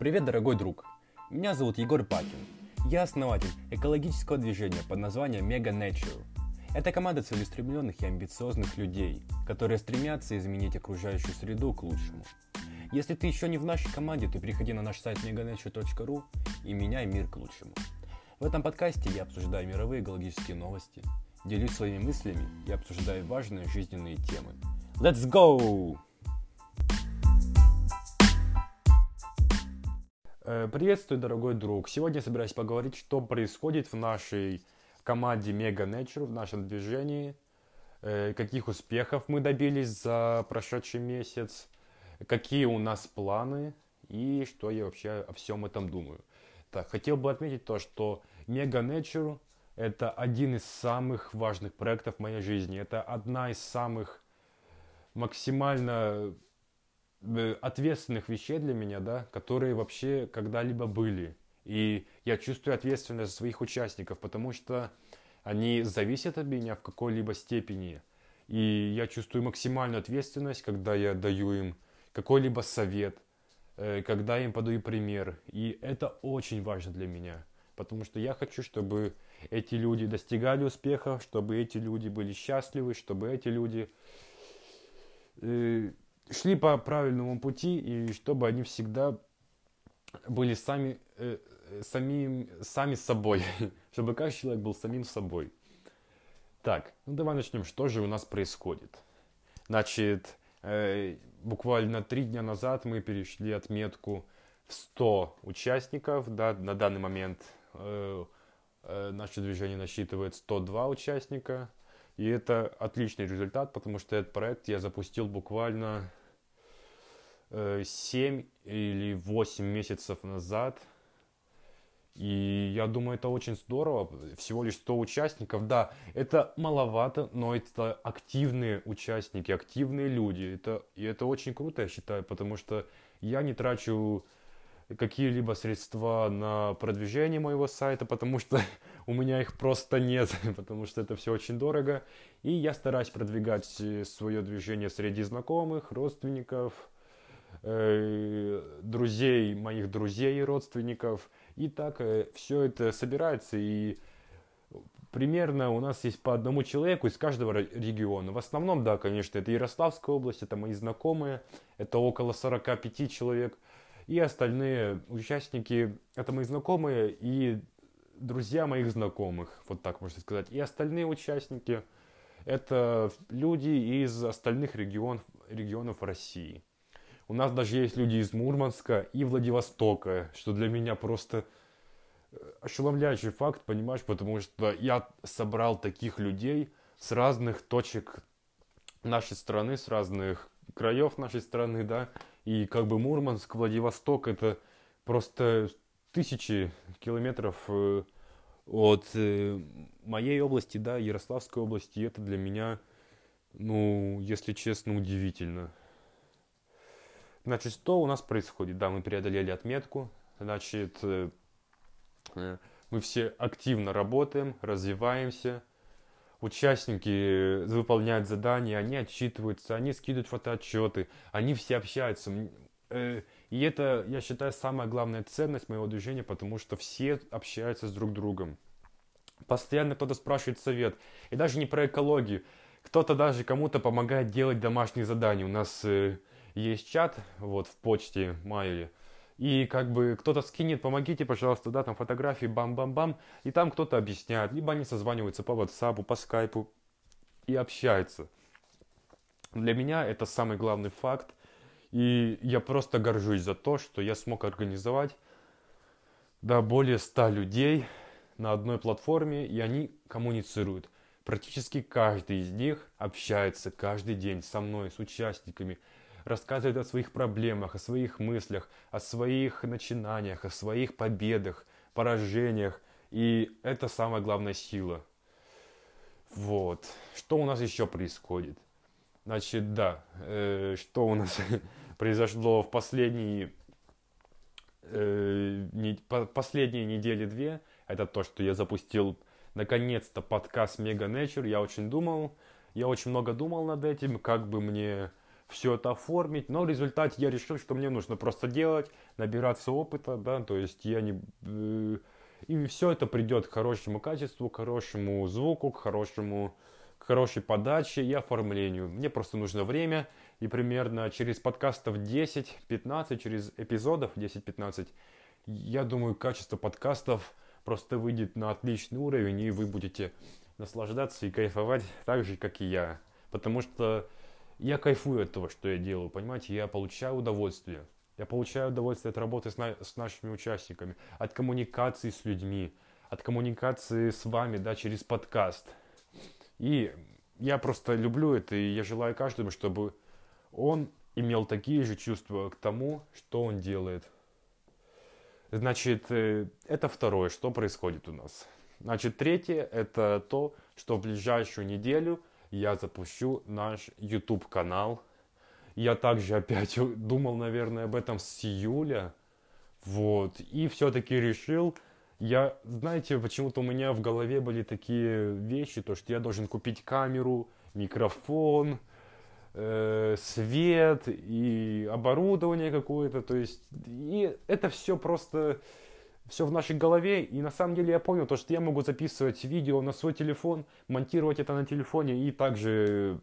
Привет, дорогой друг! Меня зовут Егор Пакин. Я основатель экологического движения под названием Mega Nature. Это команда целеустремленных и амбициозных людей, которые стремятся изменить окружающую среду к лучшему. Если ты еще не в нашей команде, то приходи на наш сайт meganature.ru и меняй мир к лучшему. В этом подкасте я обсуждаю мировые экологические новости, делюсь своими мыслями и обсуждаю важные жизненные темы. Let's go! Приветствую, дорогой друг. Сегодня я собираюсь поговорить, что происходит в нашей команде Mega Nature, в нашем движении, э, каких успехов мы добились за прошедший месяц, какие у нас планы и что я вообще о всем этом думаю. Так, хотел бы отметить то, что Mega Nature это один из самых важных проектов в моей жизни. Это одна из самых максимально Э, ответственных вещей для меня, да, которые вообще когда-либо были. И я чувствую ответственность за своих участников, потому что они зависят от меня в какой-либо степени. И я чувствую максимальную ответственность, когда я даю им какой-либо совет, э, когда я им подаю пример. И это очень важно для меня, потому что я хочу, чтобы эти люди достигали успеха, чтобы эти люди были счастливы, чтобы эти люди э, шли по правильному пути, и чтобы они всегда были сами, э, самим, сами собой, чтобы каждый человек был самим собой. Так, ну давай начнем, что же у нас происходит. Значит, э, буквально три дня назад мы перешли отметку в 100 участников, да, на данный момент э, э, наше движение насчитывает 102 участника, и это отличный результат, потому что этот проект я запустил буквально 7 э, или 8 месяцев назад. И я думаю, это очень здорово. Всего лишь 100 участников. Да, это маловато, но это активные участники, активные люди. Это, и это очень круто, я считаю, потому что я не трачу какие-либо средства на продвижение моего сайта, потому что у меня их просто нет, потому что это все очень дорого. И я стараюсь продвигать э, свое движение среди знакомых, родственников, друзей, моих друзей и родственников. И так э, все это собирается, и примерно у нас есть по одному человеку из каждого региона. В основном, да, конечно, это Ярославская область, это мои знакомые, это около 45 человек. И остальные участники, это мои знакомые и друзья моих знакомых, вот так можно сказать. И остальные участники, это люди из остальных регионов, регионов России. У нас даже есть люди из Мурманска и Владивостока, что для меня просто э, ошеломляющий факт, понимаешь, потому что я собрал таких людей с разных точек нашей страны, с разных краев нашей страны, да, и как бы Мурманск, Владивосток, это просто тысячи километров э, от э, моей области, да, Ярославской области, и это для меня, ну, если честно, удивительно. Значит, что у нас происходит? Да, мы преодолели отметку. Значит, э, э, мы все активно работаем, развиваемся. Участники выполняют задания, они отчитываются, они скидывают фотоотчеты, они все общаются. Э, и это, я считаю, самая главная ценность моего движения, потому что все общаются с друг другом. Постоянно кто-то спрашивает совет. И даже не про экологию. Кто-то даже кому-то помогает делать домашние задания. У нас есть чат, вот, в почте Майли, и как бы кто-то скинет, помогите, пожалуйста, да, там фотографии, бам-бам-бам, и там кто-то объясняет, либо они созваниваются по WhatsApp, по Skype и общаются. Для меня это самый главный факт, и я просто горжусь за то, что я смог организовать да, более 100 людей на одной платформе, и они коммуницируют. Практически каждый из них общается каждый день со мной, с участниками, рассказывает о своих проблемах, о своих мыслях, о своих начинаниях, о своих победах, поражениях. И это самая главная сила. Вот. Что у нас еще происходит? Значит, да, э, что у нас произошло в последние, э, не, по, последние недели две, это то, что я запустил наконец-то подкаст Mega Nature. Я очень думал, я очень много думал над этим, как бы мне все это оформить, но в результате я решил, что мне нужно просто делать, набираться опыта, да, то есть я не... Э, и все это придет к хорошему качеству, к хорошему звуку, к хорошему к хорошей подаче и оформлению. Мне просто нужно время, и примерно через подкастов 10-15, через эпизодов 10-15, я думаю, качество подкастов просто выйдет на отличный уровень, и вы будете наслаждаться и кайфовать так же, как и я. Потому что я кайфую от того, что я делаю, понимаете, я получаю удовольствие. Я получаю удовольствие от работы с, на, с нашими участниками, от коммуникации с людьми, от коммуникации с вами, да, через подкаст. И я просто люблю это, и я желаю каждому, чтобы он имел такие же чувства к тому, что он делает. Значит, э, это второе, что происходит у нас. Значит, третье, это то, что в ближайшую неделю я запущу наш YouTube канал. Я также опять думал, наверное, об этом с июля. Вот. И все-таки решил, я, знаете, почему-то у меня в голове были такие вещи, то, что я должен купить камеру, микрофон, э, свет и оборудование какое-то, то есть, и это все просто все в нашей голове, и на самом деле я понял то, что я могу записывать видео на свой телефон, монтировать это на телефоне и также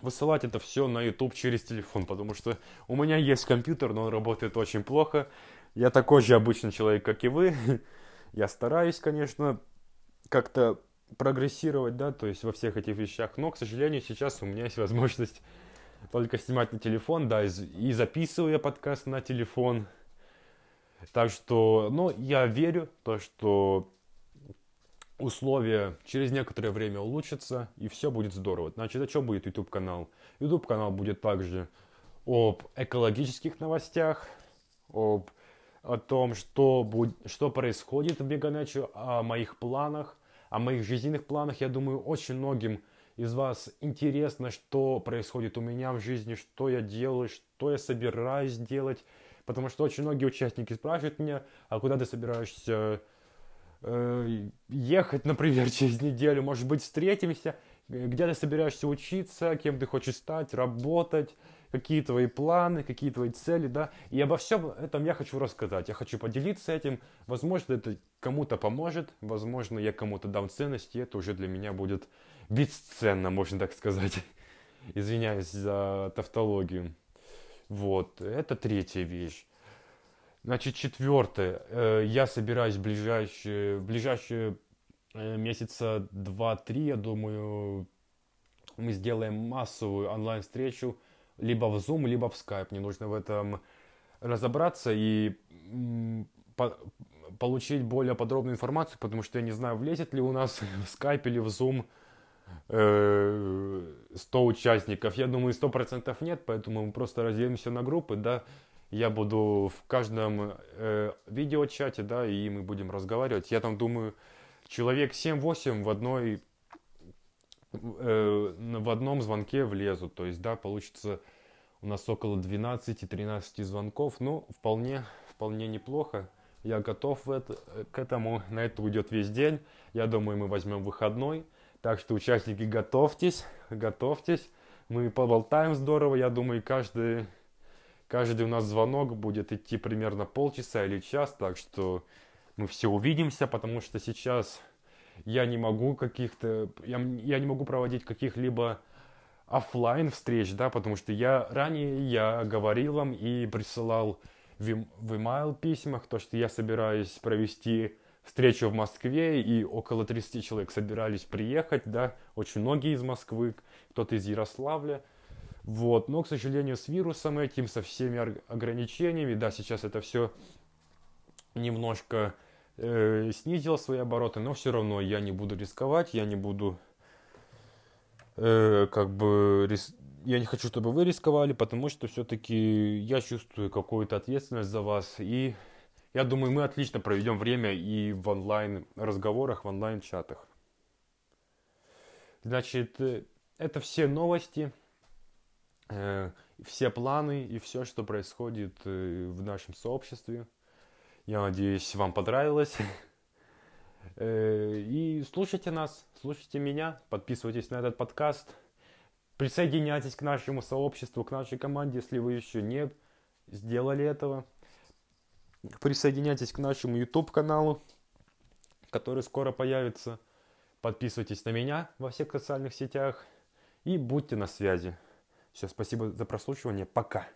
высылать это все на YouTube через телефон, потому что у меня есть компьютер, но он работает очень плохо. Я такой же обычный человек, как и вы. Я стараюсь, конечно, как-то прогрессировать, да, то есть во всех этих вещах, но, к сожалению, сейчас у меня есть возможность только снимать на телефон, да, и записываю я подкаст на телефон, так что, ну, я верю, то, что условия через некоторое время улучшатся, и все будет здорово. Значит, о чем будет YouTube канал? YouTube канал будет также об экологических новостях, об о том, что, будет, что происходит в Меганече, о моих планах, о моих жизненных планах. Я думаю, очень многим из вас интересно, что происходит у меня в жизни, что я делаю, что я собираюсь делать. Потому что очень многие участники спрашивают меня, а куда ты собираешься э, ехать, например, через неделю, может быть, встретимся, где ты собираешься учиться, кем ты хочешь стать, работать, какие твои планы, какие твои цели, да. И обо всем этом я хочу рассказать, я хочу поделиться этим. Возможно, это кому-то поможет, возможно, я кому-то дам ценность, и это уже для меня будет бесценно, можно так сказать. Извиняюсь за тавтологию. Вот, это третья вещь. Значит, четвертое. Э, я собираюсь в ближайшие, в ближайшие э, месяца два-три, я думаю, мы сделаем массовую онлайн-встречу либо в Zoom, либо в Skype. Мне нужно в этом разобраться и по получить более подробную информацию, потому что я не знаю, влезет ли у нас в Skype или в Zoom 100 э, участников. Я думаю, 100% нет, поэтому мы просто разделимся на группы, да. Я буду в каждом э, видеочате, да, и мы будем разговаривать. Я там думаю, человек 7-8 в одной э, в одном звонке влезут. То есть, да, получится у нас около 12-13 звонков. Ну, вполне, вполне неплохо. Я готов это, к этому. На это уйдет весь день. Я думаю, мы возьмем выходной. Так что, участники, готовьтесь, готовьтесь. Мы поболтаем здорово. Я думаю, каждый, каждый у нас звонок будет идти примерно полчаса или час. Так что мы все увидимся, потому что сейчас я не могу каких-то, я, я не могу проводить каких-либо офлайн встреч, да, потому что я ранее я говорил вам и присылал в, в email письмах то, что я собираюсь провести встречу в Москве, и около 30 человек собирались приехать, да, очень многие из Москвы, кто-то из Ярославля, вот, но, к сожалению, с вирусом этим, со всеми ограничениями, да, сейчас это все немножко э, снизил свои обороты, но все равно я не буду рисковать, я не буду э, как бы рис... я не хочу, чтобы вы рисковали, потому что все-таки я чувствую какую-то ответственность за вас и я думаю, мы отлично проведем время и в онлайн разговорах, в онлайн чатах. Значит, э, это все новости, э, все планы и все, что происходит э, в нашем сообществе. Я надеюсь, вам понравилось. И слушайте нас, слушайте меня, подписывайтесь на этот подкаст. Присоединяйтесь к нашему сообществу, к нашей команде, если вы еще не сделали этого. Присоединяйтесь к нашему YouTube каналу, который скоро появится. Подписывайтесь на меня во всех социальных сетях и будьте на связи. Все, спасибо за прослушивание. Пока.